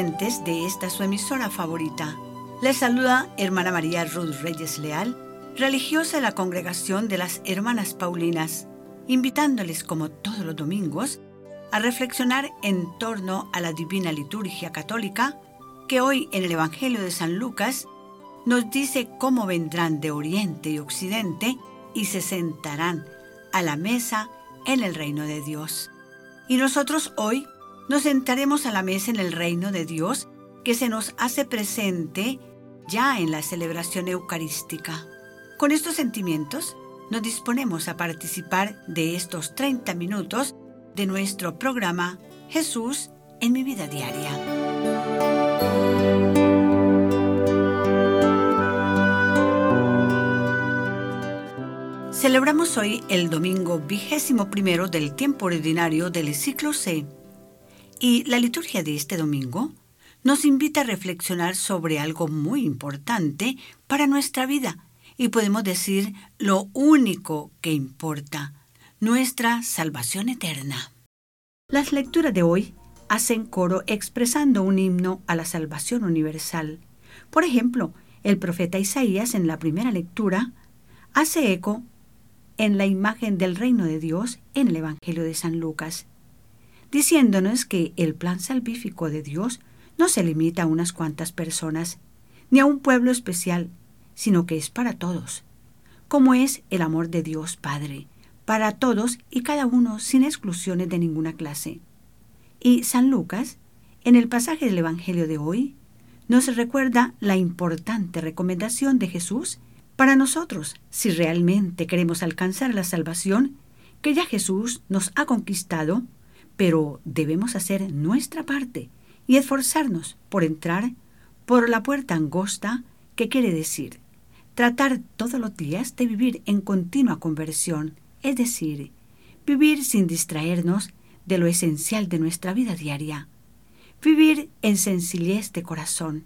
radioyentes de esta su emisora favorita. Les saluda hermana María Ruth Reyes Leal, religiosa de la congregación de las Hermanas Paulinas, invitándoles como todos los domingos a reflexionar en torno a la divina liturgia católica que hoy en el Evangelio de San Lucas nos dice cómo vendrán de oriente y occidente y se sentarán a la mesa en el reino de Dios. Y nosotros hoy nos sentaremos a la mesa en el reino de Dios que se nos hace presente ya en la celebración eucarística. Con estos sentimientos nos disponemos a participar de estos 30 minutos de nuestro programa Jesús en mi vida diaria. Celebramos hoy el domingo vigésimo primero del tiempo ordinario del ciclo C y la liturgia de este domingo nos invita a reflexionar sobre algo muy importante para nuestra vida y podemos decir lo único que importa, nuestra salvación eterna. Las lecturas de hoy hacen coro expresando un himno a la salvación universal. Por ejemplo, el profeta Isaías en la primera lectura hace eco en la imagen del reino de Dios en el Evangelio de San Lucas, diciéndonos que el plan salvífico de Dios no se limita a unas cuantas personas, ni a un pueblo especial, sino que es para todos, como es el amor de Dios Padre, para todos y cada uno sin exclusiones de ninguna clase. Y San Lucas, en el pasaje del Evangelio de hoy, nos recuerda la importante recomendación de Jesús para nosotros, si realmente queremos alcanzar la salvación que ya Jesús nos ha conquistado, pero debemos hacer nuestra parte y esforzarnos por entrar por la puerta angosta, que quiere decir tratar todos los días de vivir en continua conversión, es decir, vivir sin distraernos de lo esencial de nuestra vida diaria, vivir en sencillez de corazón,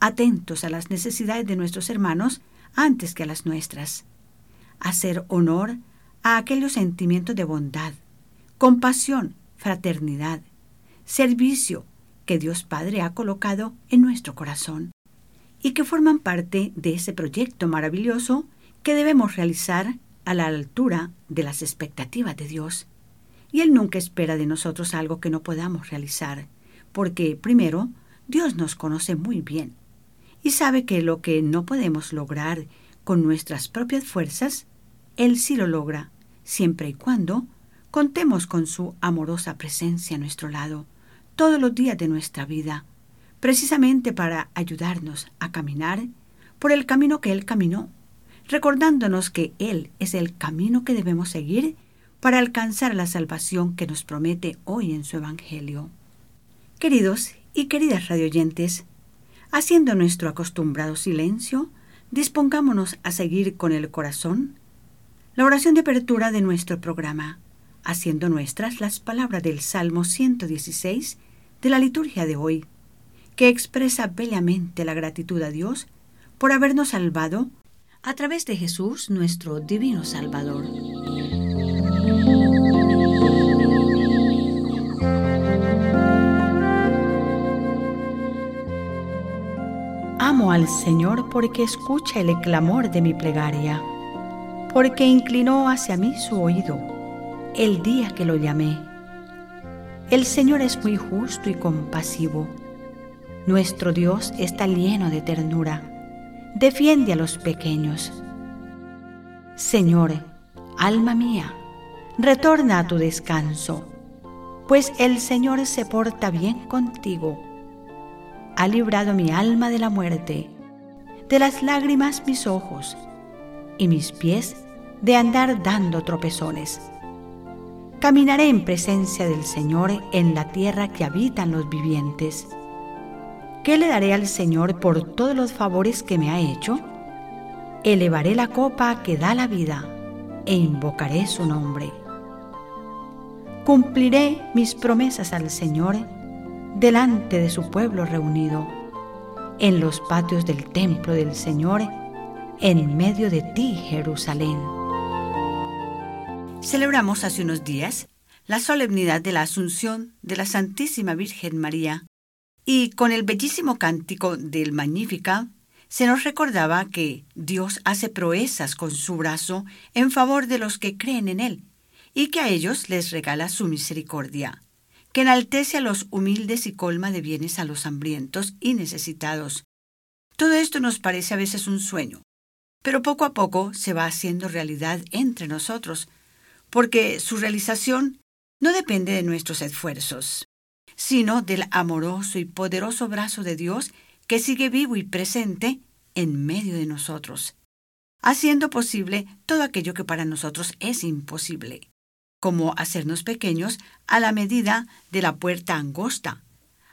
atentos a las necesidades de nuestros hermanos antes que a las nuestras. Hacer honor a aquellos sentimientos de bondad, compasión, fraternidad, servicio que Dios Padre ha colocado en nuestro corazón y que forman parte de ese proyecto maravilloso que debemos realizar a la altura de las expectativas de Dios. Y Él nunca espera de nosotros algo que no podamos realizar, porque primero, Dios nos conoce muy bien y sabe que lo que no podemos lograr con nuestras propias fuerzas, Él sí lo logra, siempre y cuando contemos con su amorosa presencia a nuestro lado todos los días de nuestra vida, precisamente para ayudarnos a caminar por el camino que Él caminó, recordándonos que Él es el camino que debemos seguir para alcanzar la salvación que nos promete hoy en su Evangelio. Queridos y queridas radioyentes, Haciendo nuestro acostumbrado silencio, dispongámonos a seguir con el corazón la oración de apertura de nuestro programa, haciendo nuestras las palabras del Salmo 116 de la liturgia de hoy, que expresa bellamente la gratitud a Dios por habernos salvado a través de Jesús nuestro divino Salvador. al Señor porque escucha el clamor de mi plegaria, porque inclinó hacia mí su oído el día que lo llamé. El Señor es muy justo y compasivo. Nuestro Dios está lleno de ternura. Defiende a los pequeños. Señor, alma mía, retorna a tu descanso, pues el Señor se porta bien contigo ha librado mi alma de la muerte, de las lágrimas mis ojos y mis pies de andar dando tropezones. Caminaré en presencia del Señor en la tierra que habitan los vivientes. ¿Qué le daré al Señor por todos los favores que me ha hecho? Elevaré la copa que da la vida e invocaré su nombre. Cumpliré mis promesas al Señor delante de su pueblo reunido, en los patios del templo del Señor, en medio de ti, Jerusalén. Celebramos hace unos días la solemnidad de la Asunción de la Santísima Virgen María Y con el bellísimo cántico del Magnífica, se nos recordaba que Dios hace proezas con su brazo en favor de los que creen en Él, y que a ellos les regala su misericordia, que enaltece a los humildes y colma de bienes a los hambrientos y necesitados. Todo esto nos parece a veces un sueño, pero poco a poco se va haciendo realidad entre nosotros, porque su realización no depende de nuestros esfuerzos, sino del amoroso y poderoso brazo de Dios que sigue vivo y presente en medio de nosotros, haciendo posible todo aquello que para nosotros es imposible, como hacernos pequeños a la medida de la puerta angosta,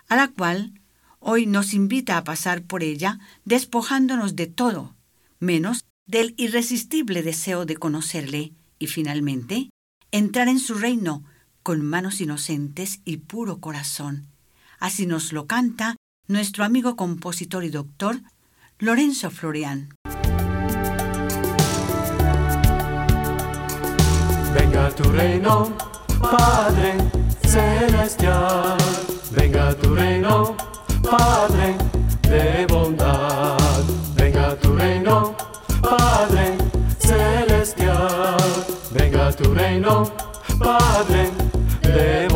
a la cual hoy nos invita a pasar por ella despojándonos de todo, menos del irresistible deseo de conocerle y finalmente entrar en su reino con manos inocentes y puro corazón. Así nos lo canta nuestro amigo compositor y doctor Lorenzo Florian. Venga tu reino, Padre celestial. Venga tu reino, Padre de bondad. Venga tu reino, Padre de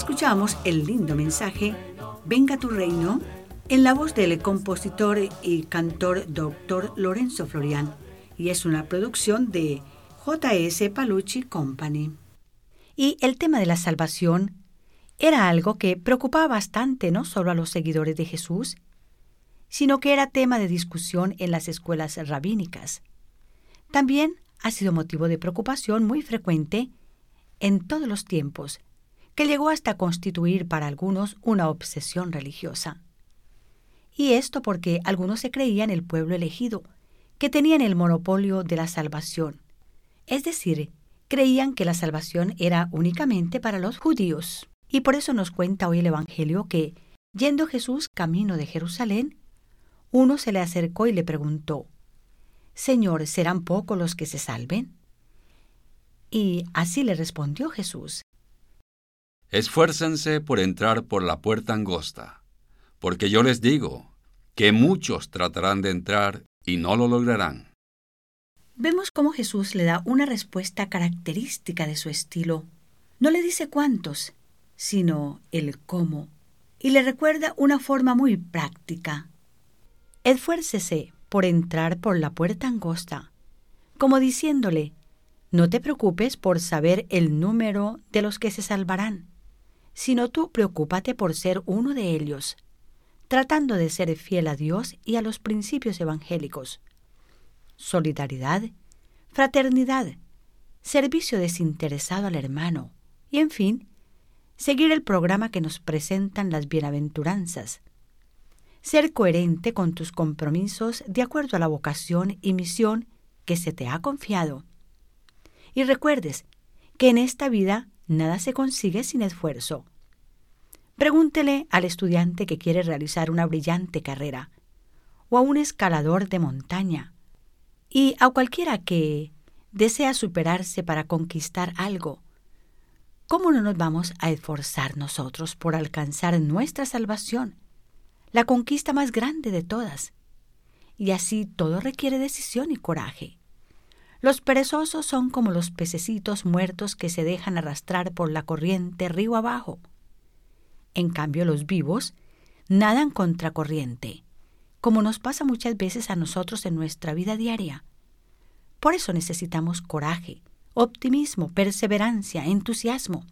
Escuchamos el lindo mensaje Venga tu reino en la voz del compositor y cantor Dr. Lorenzo Florian y es una producción de JS Palucci Company. Y el tema de la salvación era algo que preocupaba bastante no solo a los seguidores de Jesús, sino que era tema de discusión en las escuelas rabínicas. También ha sido motivo de preocupación muy frecuente en todos los tiempos, que llegó hasta constituir para algunos una obsesión religiosa. Y esto porque algunos se creían el pueblo elegido, que tenían el monopolio de la salvación. Es decir, creían que la salvación era únicamente para los judíos. Y por eso nos cuenta hoy el Evangelio que, yendo Jesús camino de Jerusalén, uno se le acercó y le preguntó, Señor, ¿serán pocos los que se salven? Y así le respondió Jesús, Esfuércense por entrar por la puerta angosta, porque yo les digo que muchos tratarán de entrar y no lo lograrán. Vemos cómo Jesús le da una respuesta característica de su estilo. No le dice cuántos, sino el cómo, y le recuerda una forma muy práctica. Esfuércese por entrar por la puerta angosta, como diciéndole, no te preocupes por saber el número de los que se salvarán, sino tú preocúpate por ser uno de ellos, tratando de ser fiel a Dios y a los principios evangélicos. Solidaridad, fraternidad, servicio desinteresado al hermano y, en fin, seguir el programa que nos presentan las bienaventuranzas. Ser coherente con tus compromisos de acuerdo a la vocación y misión que se te ha confiado. Y recuerdes que en esta vida nada se consigue sin esfuerzo. Pregúntele al estudiante que quiere realizar una brillante carrera, o a un escalador de montaña, y a cualquiera que desea superarse para conquistar algo. ¿Cómo no nos vamos a esforzar nosotros por alcanzar nuestra salvación, la conquista más grande de todas? Y así todo requiere decisión y coraje. Los perezosos son como los pececitos muertos que se dejan arrastrar por la corriente río abajo. En cambio, los vivos nadan contracorriente, como nos pasa muchas veces a nosotros en nuestra vida diaria. Por eso necesitamos coraje, optimismo, perseverancia, entusiasmo,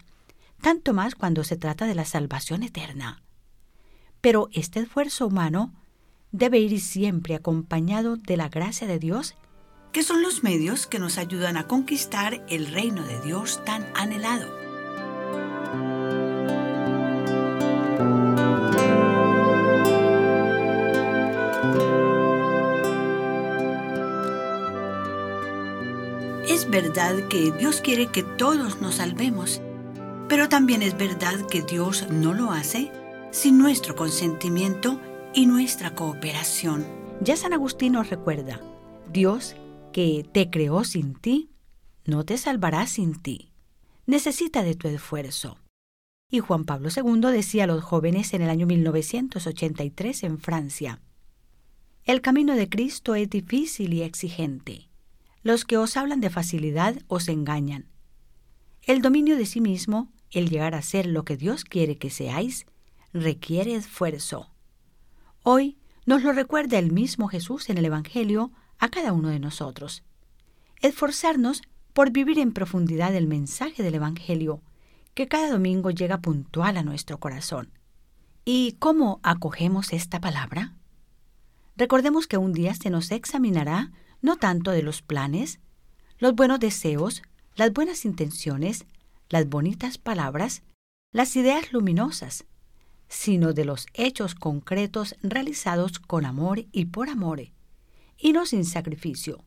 tanto más cuando se trata de la salvación eterna. Pero este esfuerzo humano debe ir siempre acompañado de la gracia de Dios, que son los medios que nos ayudan a conquistar el reino de Dios tan anhelado. Verdad que Dios quiere que todos nos salvemos, pero también es verdad que Dios no lo hace sin nuestro consentimiento y nuestra cooperación. Ya San Agustín nos recuerda, Dios que te creó sin ti, no te salvará sin ti. Necesita de tu esfuerzo. Y Juan Pablo II decía a los jóvenes en el año 1983 en Francia, El camino de Cristo es difícil y exigente. Los que os hablan de facilidad os engañan. El dominio de sí mismo, el llegar a ser lo que Dios quiere que seáis, requiere esfuerzo. Hoy nos lo recuerda el mismo Jesús en el Evangelio a cada uno de nosotros. Esforzarnos por vivir en profundidad el mensaje del Evangelio, que cada domingo llega puntual a nuestro corazón. ¿Y cómo acogemos esta palabra? Recordemos que un día se nos examinará no tanto de los planes, los buenos deseos, las buenas intenciones, las bonitas palabras, las ideas luminosas, sino de los hechos concretos realizados con amor y por amor, y no sin sacrificio,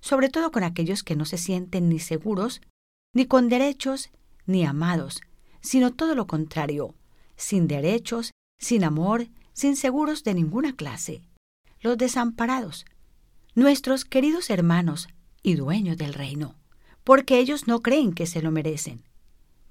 sobre todo con aquellos que no se sienten ni seguros, ni con derechos, ni amados, sino todo lo contrario, sin derechos, sin amor, sin seguros de ninguna clase, los desamparados, nuestros queridos hermanos y dueños del reino, porque ellos no creen que se lo merecen.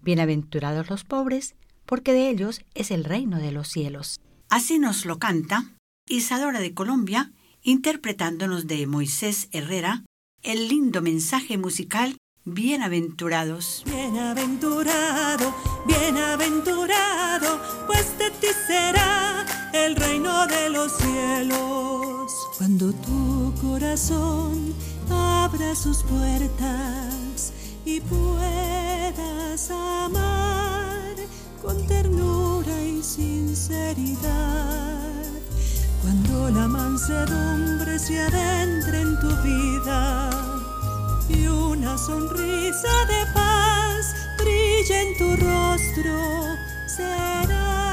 Bienaventurados los pobres, porque de ellos es el reino de los cielos. Así nos lo canta Isadora de Colombia, interpretándonos de Moisés Herrera el lindo mensaje musical Bienaventurados. Bienaventurado, bienaventurado, pues de ti será el reino de los cielos. Cuando tu corazón abra sus puertas y puedas amar con ternura y sinceridad. Cuando la mansedumbre se adentre en tu vida y una sonrisa de paz brilla en tu rostro, serás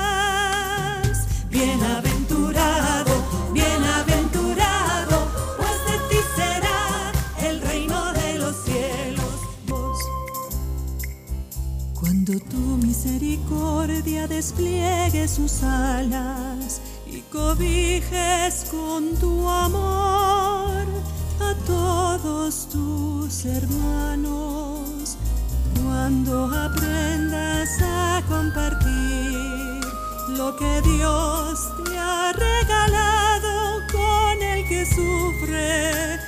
cuando tu misericordia despliegue sus alas, y cobijes con tu amor a todos tus hermanos. Cuando aprendas a compartir lo que Dios te ha regalado con el que sufre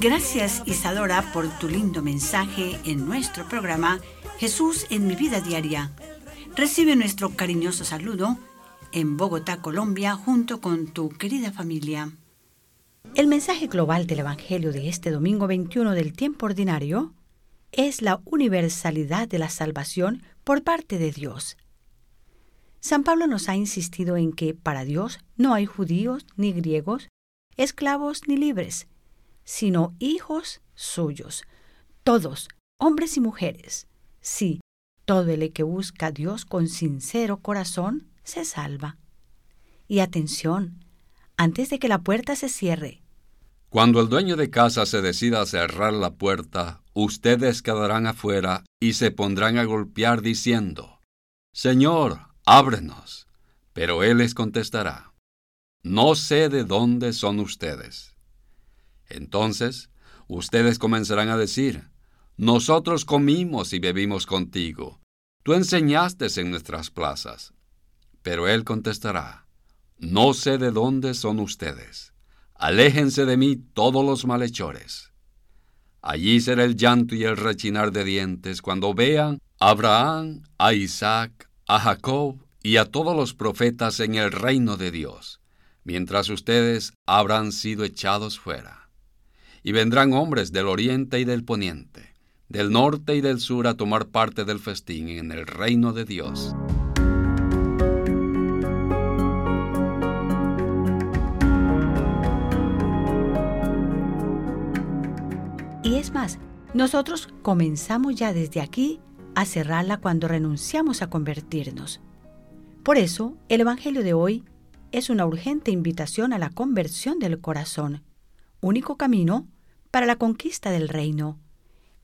Gracias Isadora por tu lindo mensaje en nuestro programa Jesús en mi vida diaria. Recibe nuestro cariñoso saludo en Bogotá, Colombia, junto con tu querida familia. El mensaje global del Evangelio de este domingo 21 del tiempo ordinario es la universalidad de la salvación por parte de Dios. San Pablo nos ha insistido en que para Dios no hay judíos ni griegos, esclavos ni libres, sino hijos suyos, todos, hombres y mujeres. Sí, todo el que busca a Dios con sincero corazón se salva. Y atención, antes de que la puerta se cierre, Cuando el dueño de casa se decida a cerrar la puerta, ustedes quedarán afuera y se pondrán a golpear diciendo, Señor, ábrenos. Pero él les contestará, No sé de dónde son ustedes. Entonces, ustedes comenzarán a decir, Nosotros comimos y bebimos contigo, tú enseñaste en nuestras plazas. Pero él contestará, No sé de dónde son ustedes. Aléjense de mí todos los malhechores. Allí será el llanto y el rechinar de dientes cuando vean a Abraham, a Isaac, a Jacob y a todos los profetas en el reino de Dios, mientras ustedes habrán sido echados fuera. Y vendrán hombres del oriente y del poniente, del norte y del sur a tomar parte del festín en el reino de Dios. Y es más, nosotros comenzamos ya desde aquí a cerrarla cuando renunciamos a convertirnos. Por eso, el Evangelio de hoy es una urgente invitación a la conversión del corazón, único camino para la conquista del reino.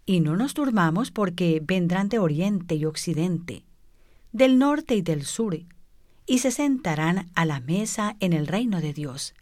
Y no nos durmamos porque vendrán de oriente y occidente, del norte y del sur, y se sentarán a la mesa en el reino de Dios.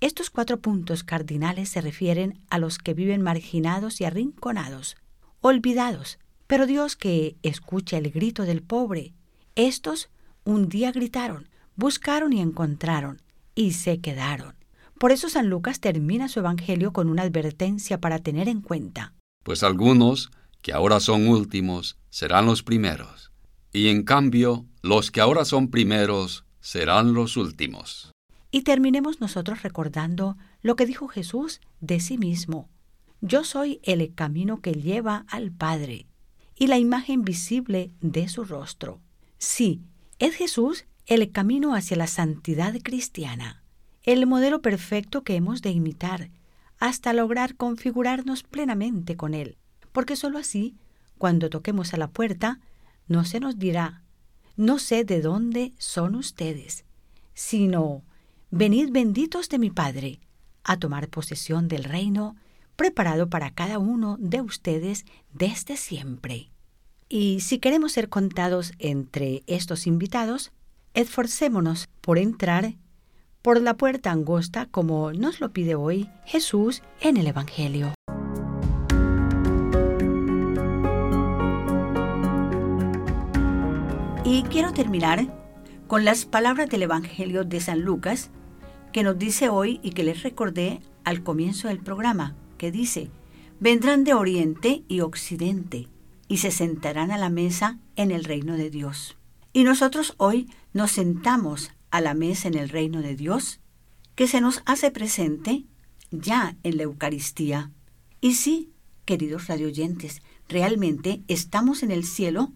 Estos cuatro puntos cardinales se refieren a los que viven marginados y arrinconados, olvidados, pero Dios que escucha el grito del pobre. Estos un día gritaron, buscaron y encontraron, y se quedaron. Por eso San Lucas termina su Evangelio con una advertencia para tener en cuenta. Pues algunos, que ahora son últimos, serán los primeros, y en cambio los que ahora son primeros serán los últimos. Y terminemos nosotros recordando lo que dijo Jesús de sí mismo. Yo soy el camino que lleva al Padre y la imagen visible de su rostro. Sí, es Jesús el camino hacia la santidad cristiana, el modelo perfecto que hemos de imitar, hasta lograr configurarnos plenamente con Él, porque sólo así, cuando toquemos a la puerta, no se nos dirá, no sé de dónde son ustedes, sino, venid benditos de mi Padre, a tomar posesión del reino preparado para cada uno de ustedes desde siempre. Y si queremos ser contados entre estos invitados, esforcémonos por entrar por la puerta angosta como nos lo pide hoy Jesús en el Evangelio. Y quiero terminar con las palabras del Evangelio de San Lucas que nos dice hoy y que les recordé al comienzo del programa, que dice, vendrán de oriente y occidente y se sentarán a la mesa en el reino de Dios. Y nosotros hoy nos sentamos a la mesa en el reino de Dios, que se nos hace presente ya en la Eucaristía. Y sí, queridos radioyentes, realmente estamos en el cielo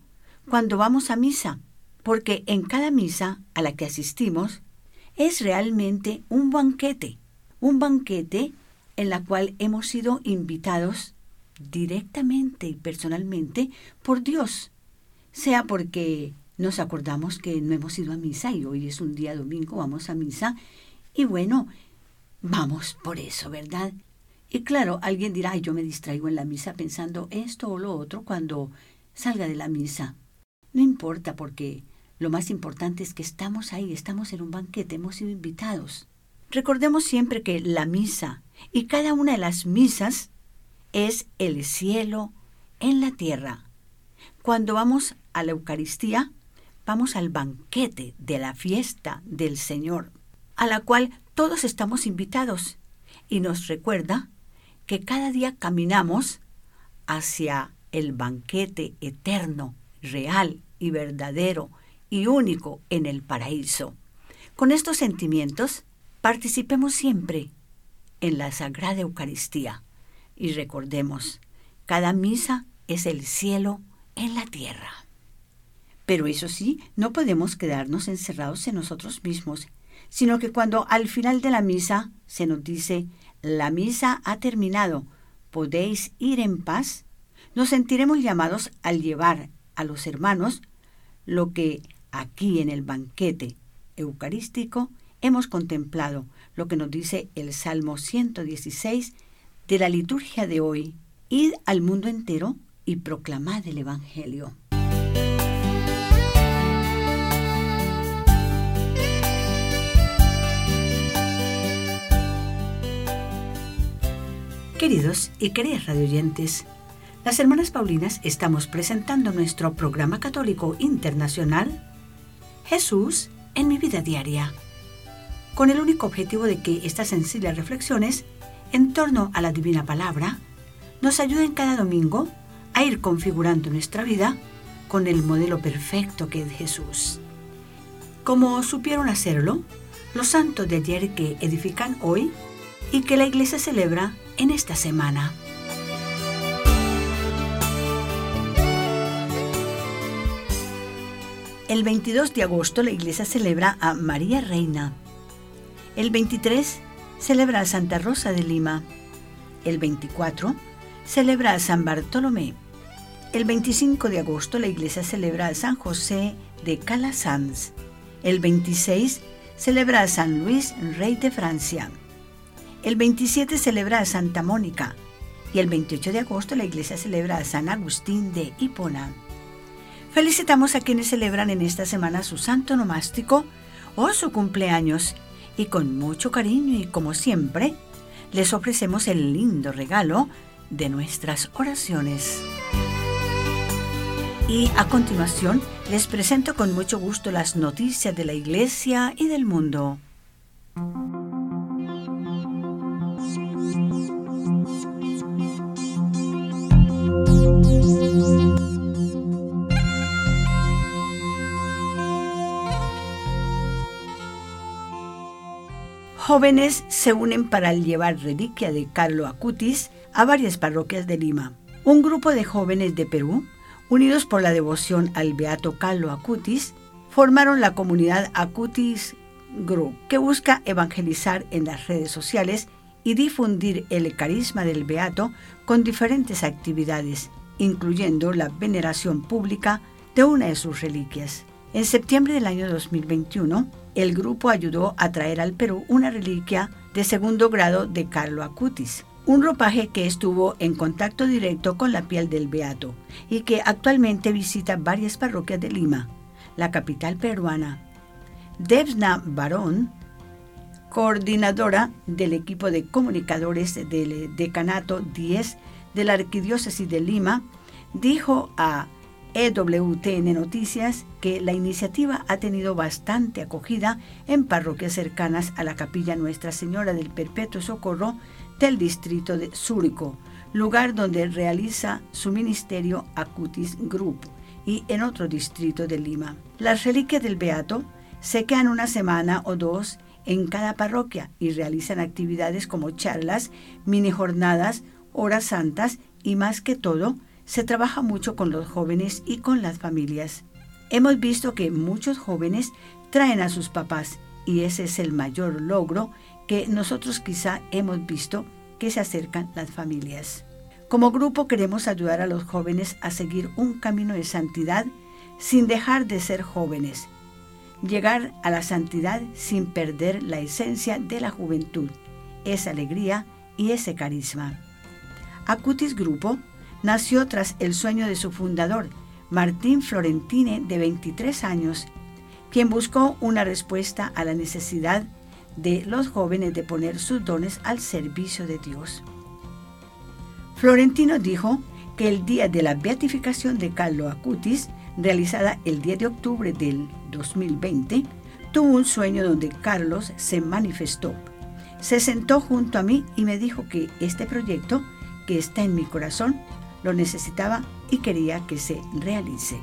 cuando vamos a misa, porque en cada misa a la que asistimos es realmente un banquete, un banquete en la cual hemos sido invitados directamente y personalmente por Dios, sea porque nos acordamos que no hemos ido a misa y hoy es un día domingo, vamos a misa, y bueno, vamos por eso, ¿verdad? Y claro, alguien dirá, yo me distraigo en la misa pensando esto o lo otro cuando salga de la misa. No importa porque lo más importante es que estamos ahí, estamos en un banquete, hemos sido invitados. Recordemos siempre que la misa y cada una de las misas es el cielo en la tierra. Cuando vamos a la Eucaristía, vamos al banquete de la fiesta del Señor, a la cual todos estamos invitados, y nos recuerda que cada día caminamos hacia el banquete eterno, real y verdadero y único en el paraíso. Con estos sentimientos, participemos siempre en la Sagrada Eucaristía. Y recordemos, cada misa es el cielo en la tierra. Pero eso sí, no podemos quedarnos encerrados en nosotros mismos, sino que cuando al final de la misa se nos dice, la misa ha terminado, podéis ir en paz, nos sentiremos llamados al llevar a los hermanos lo que aquí en el banquete eucarístico hemos contemplado, lo que nos dice el Salmo 116, de la liturgia de hoy, id al mundo entero y proclamad el Evangelio. Queridos y queridas radioyentes, las hermanas Paulinas estamos presentando nuestro programa católico internacional Jesús en mi vida diaria, con el único objetivo de que estas sencillas reflexiones en torno a la divina palabra nos ayuden cada domingo a ir configurando nuestra vida con el modelo perfecto que es Jesús. Como supieron hacerlo, los santos de ayer que edifican hoy y que la iglesia celebra en esta semana. El 22 de agosto la iglesia celebra a María Reina. El 23 celebra a Santa Rosa de Lima. El 24 celebra a San Bartolomé. El 25 de agosto la iglesia celebra a San José de Calasanz. El 26 celebra a San Luis, rey de Francia. El 27 celebra a Santa Mónica. Y el 28 de agosto la iglesia celebra a San Agustín de Hipona. Felicitamos a quienes celebran en esta semana su santo nomástico o su cumpleaños y con mucho cariño y como siempre, les ofrecemos el lindo regalo de nuestras oraciones. Y a continuación les presento con mucho gusto las noticias de la Iglesia y del mundo. Jóvenes se unen para llevar reliquia de Carlo Acutis a varias parroquias de Lima. Un grupo de jóvenes de Perú, unidos por la devoción al beato Carlo Acutis, formaron la comunidad Acutis Group, que busca evangelizar en las redes sociales y difundir el carisma del beato con diferentes actividades, incluyendo la veneración pública de una de sus reliquias. En septiembre del año 2021, el grupo ayudó a traer al Perú una reliquia de segundo grado de Carlo Acutis, un ropaje que estuvo en contacto directo con la piel del beato y que actualmente visita varias parroquias de Lima, la capital peruana. Devna Barón, coordinadora del equipo de comunicadores del Decanato 10 de la Arquidiócesis de Lima, dijo a EWTN Noticias que la iniciativa ha tenido bastante acogida en parroquias cercanas a la capilla Nuestra Señora del Perpetuo Socorro del distrito de Zúrico, lugar donde realiza su ministerio Acutis Group, y en otro distrito de Lima. Las reliquias del Beato se quedan una semana o dos en cada parroquia y realizan actividades como charlas, mini jornadas, horas santas y más que todo, se trabaja mucho con los jóvenes y con las familias. Hemos visto que muchos jóvenes traen a sus papás y ese es el mayor logro que nosotros quizá hemos visto que se acercan las familias. Como grupo queremos ayudar a los jóvenes a seguir un camino de santidad sin dejar de ser jóvenes. Llegar a la santidad sin perder la esencia de la juventud, esa alegría y ese carisma. Acutis Grupo nació tras el sueño de su fundador, Martín Florentine, de 23 años, quien buscó una respuesta a la necesidad de los jóvenes de poner sus dones al servicio de Dios. Florentino dijo que el día de la beatificación de Carlo Acutis, realizada el 10 de octubre del 2020, tuvo un sueño donde Carlos se manifestó. Se sentó junto a mí y me dijo que este proyecto, que está en mi corazón, lo necesitaba y quería que se realice.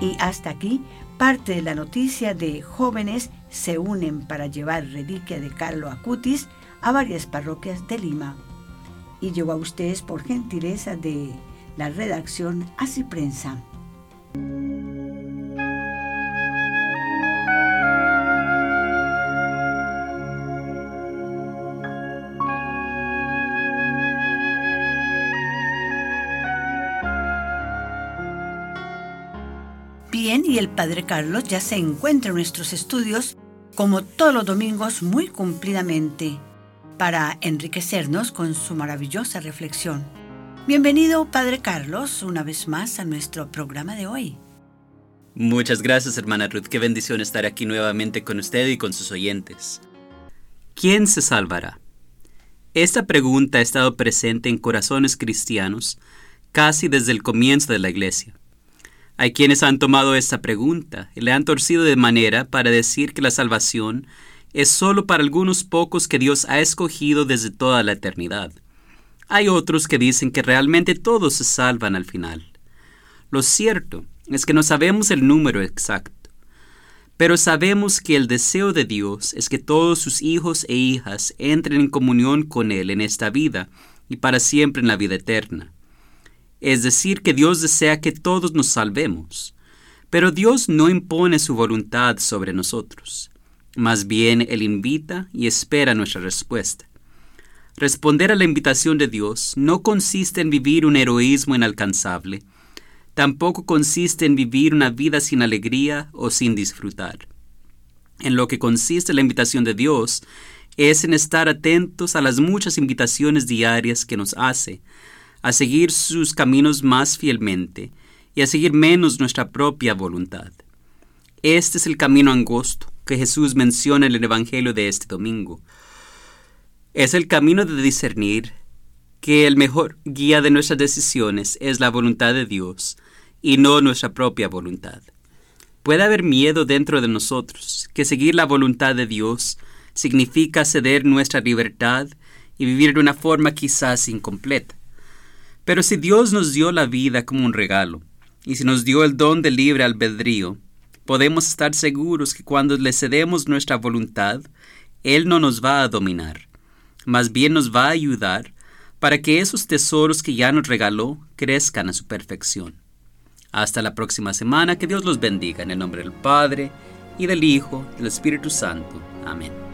Y hasta aquí parte de la noticia de jóvenes se unen para llevar reliquia de Carlo Acutis a varias parroquias de Lima. Y llegó a ustedes por gentileza de la redacción Así Prensa. Y el Padre Carlos ya se encuentra en nuestros estudios, como todos los domingos, muy cumplidamente, para enriquecernos con su maravillosa reflexión. Bienvenido, Padre Carlos, una vez más a nuestro programa de hoy. Muchas gracias, hermana Ruth. Qué bendición estar aquí nuevamente con usted y con sus oyentes. ¿Quién se salvará? Esta pregunta ha estado presente en corazones cristianos casi desde el comienzo de la Iglesia. Hay quienes han tomado esta pregunta y le han torcido de manera para decir que la salvación es solo para algunos pocos que Dios ha escogido desde toda la eternidad. Hay otros que dicen que realmente todos se salvan al final. Lo cierto es que no sabemos el número exacto, pero sabemos que el deseo de Dios es que todos sus hijos e hijas entren en comunión con Él en esta vida y para siempre en la vida eterna. Es decir, que Dios desea que todos nos salvemos, pero Dios no impone su voluntad sobre nosotros. Más bien, Él invita y espera nuestra respuesta. Responder a la invitación de Dios no consiste en vivir un heroísmo inalcanzable, tampoco consiste en vivir una vida sin alegría o sin disfrutar. En lo que consiste la invitación de Dios es en estar atentos a las muchas invitaciones diarias que nos hace, a seguir sus caminos más fielmente y a seguir menos nuestra propia voluntad. Este es el camino angosto que Jesús menciona en el Evangelio de este domingo. Es el camino de discernir que el mejor guía de nuestras decisiones es la voluntad de Dios y no nuestra propia voluntad. Puede haber miedo dentro de nosotros, que seguir la voluntad de Dios significa ceder nuestra libertad y vivir de una forma quizás incompleta. Pero si Dios nos dio la vida como un regalo, y si nos dio el don de libre albedrío, podemos estar seguros que cuando le cedemos nuestra voluntad, Él no nos va a dominar más bien nos va a ayudar para que esos tesoros que ya nos regaló crezcan a su perfección. Hasta la próxima semana, que Dios los bendiga en el nombre del Padre, y del Hijo, y del Espíritu Santo. Amén.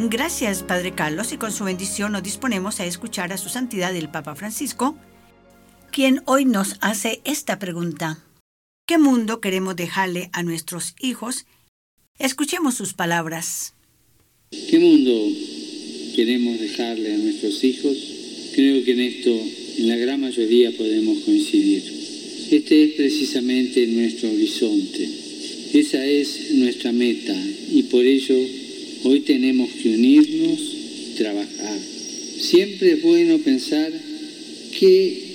Gracias, Padre Carlos, y con su bendición nos disponemos a escuchar a su santidad el Papa Francisco, quien hoy nos hace esta pregunta. ¿Qué mundo queremos dejarle a nuestros hijos? Escuchemos sus palabras. ¿Qué mundo queremos dejarle a nuestros hijos? Creo que en esto, en la gran mayoría, podemos coincidir. Este es precisamente nuestro horizonte. Esa es nuestra meta y por ello hoy tenemos que unirnos trabajar. Siempre es bueno pensar qué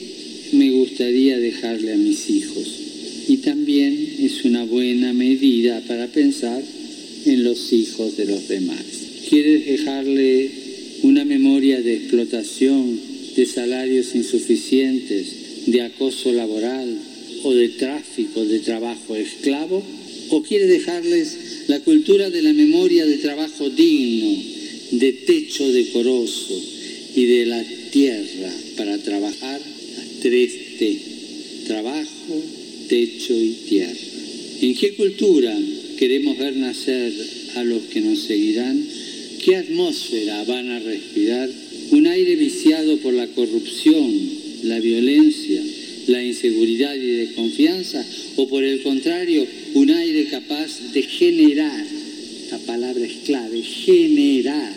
me gustaría dejarle a mis hijos y también es una buena medida para pensar en los hijos de los demás. ¿Quieres dejarle una memoria de explotación, de salarios insuficientes, de acoso laboral o de tráfico de trabajo esclavo? ¿O quieres dejarles la cultura de la memoria de trabajo digno, de techo decoroso y de la tierra para trabajar? Tres T. Trabajo, techo y tierra. ¿En qué cultura queremos ver nacer a los que nos seguirán? ¿Qué atmósfera van a respirar? ¿Un aire viciado por la corrupción, la violencia, la inseguridad y desconfianza? ¿O por el contrario, un aire capaz de generar, la palabra es clave, generar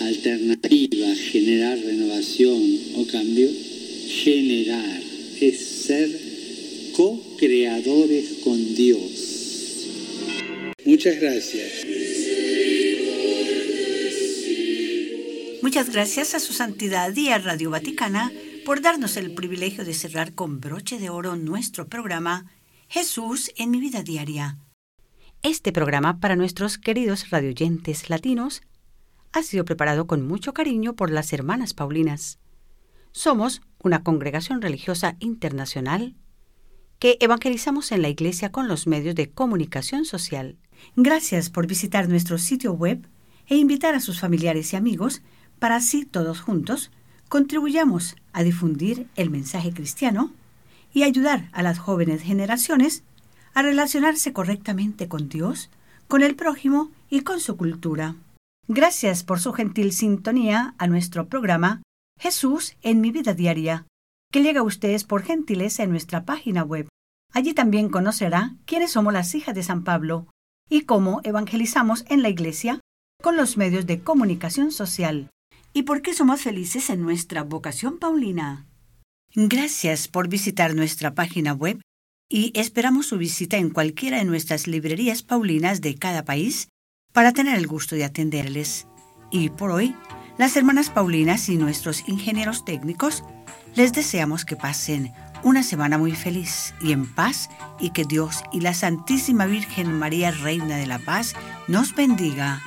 alternativa, generar renovación o cambio? Generar es ser co-creadores con Dios. Muchas gracias. Muchas gracias a su santidad y a Radio Vaticana por darnos el privilegio de cerrar con broche de oro nuestro programa Jesús en mi vida diaria. Este programa para nuestros queridos radioyentes latinos ha sido preparado con mucho cariño por las hermanas Paulinas. Somos una congregación religiosa internacional que evangelizamos en la Iglesia con los medios de comunicación social. Gracias por visitar nuestro sitio web e invitar a sus familiares y amigos para así todos juntos contribuyamos a difundir el mensaje cristiano y ayudar a las jóvenes generaciones a relacionarse correctamente con Dios, con el prójimo y con su cultura. Gracias por su gentil sintonía a nuestro programa Jesús en mi vida diaria, que llega a ustedes por gentileza en nuestra página web. Allí también conocerá quiénes somos las hijas de San Pablo y cómo evangelizamos en la iglesia con los medios de comunicación social y por qué somos felices en nuestra vocación paulina. Gracias por visitar nuestra página web y esperamos su visita en cualquiera de nuestras librerías paulinas de cada país para tener el gusto de atenderles. Y por hoy, las hermanas Paulinas y nuestros ingenieros técnicos les deseamos que pasen una semana muy feliz y en paz y que Dios y la Santísima Virgen María Reina de la Paz nos bendiga.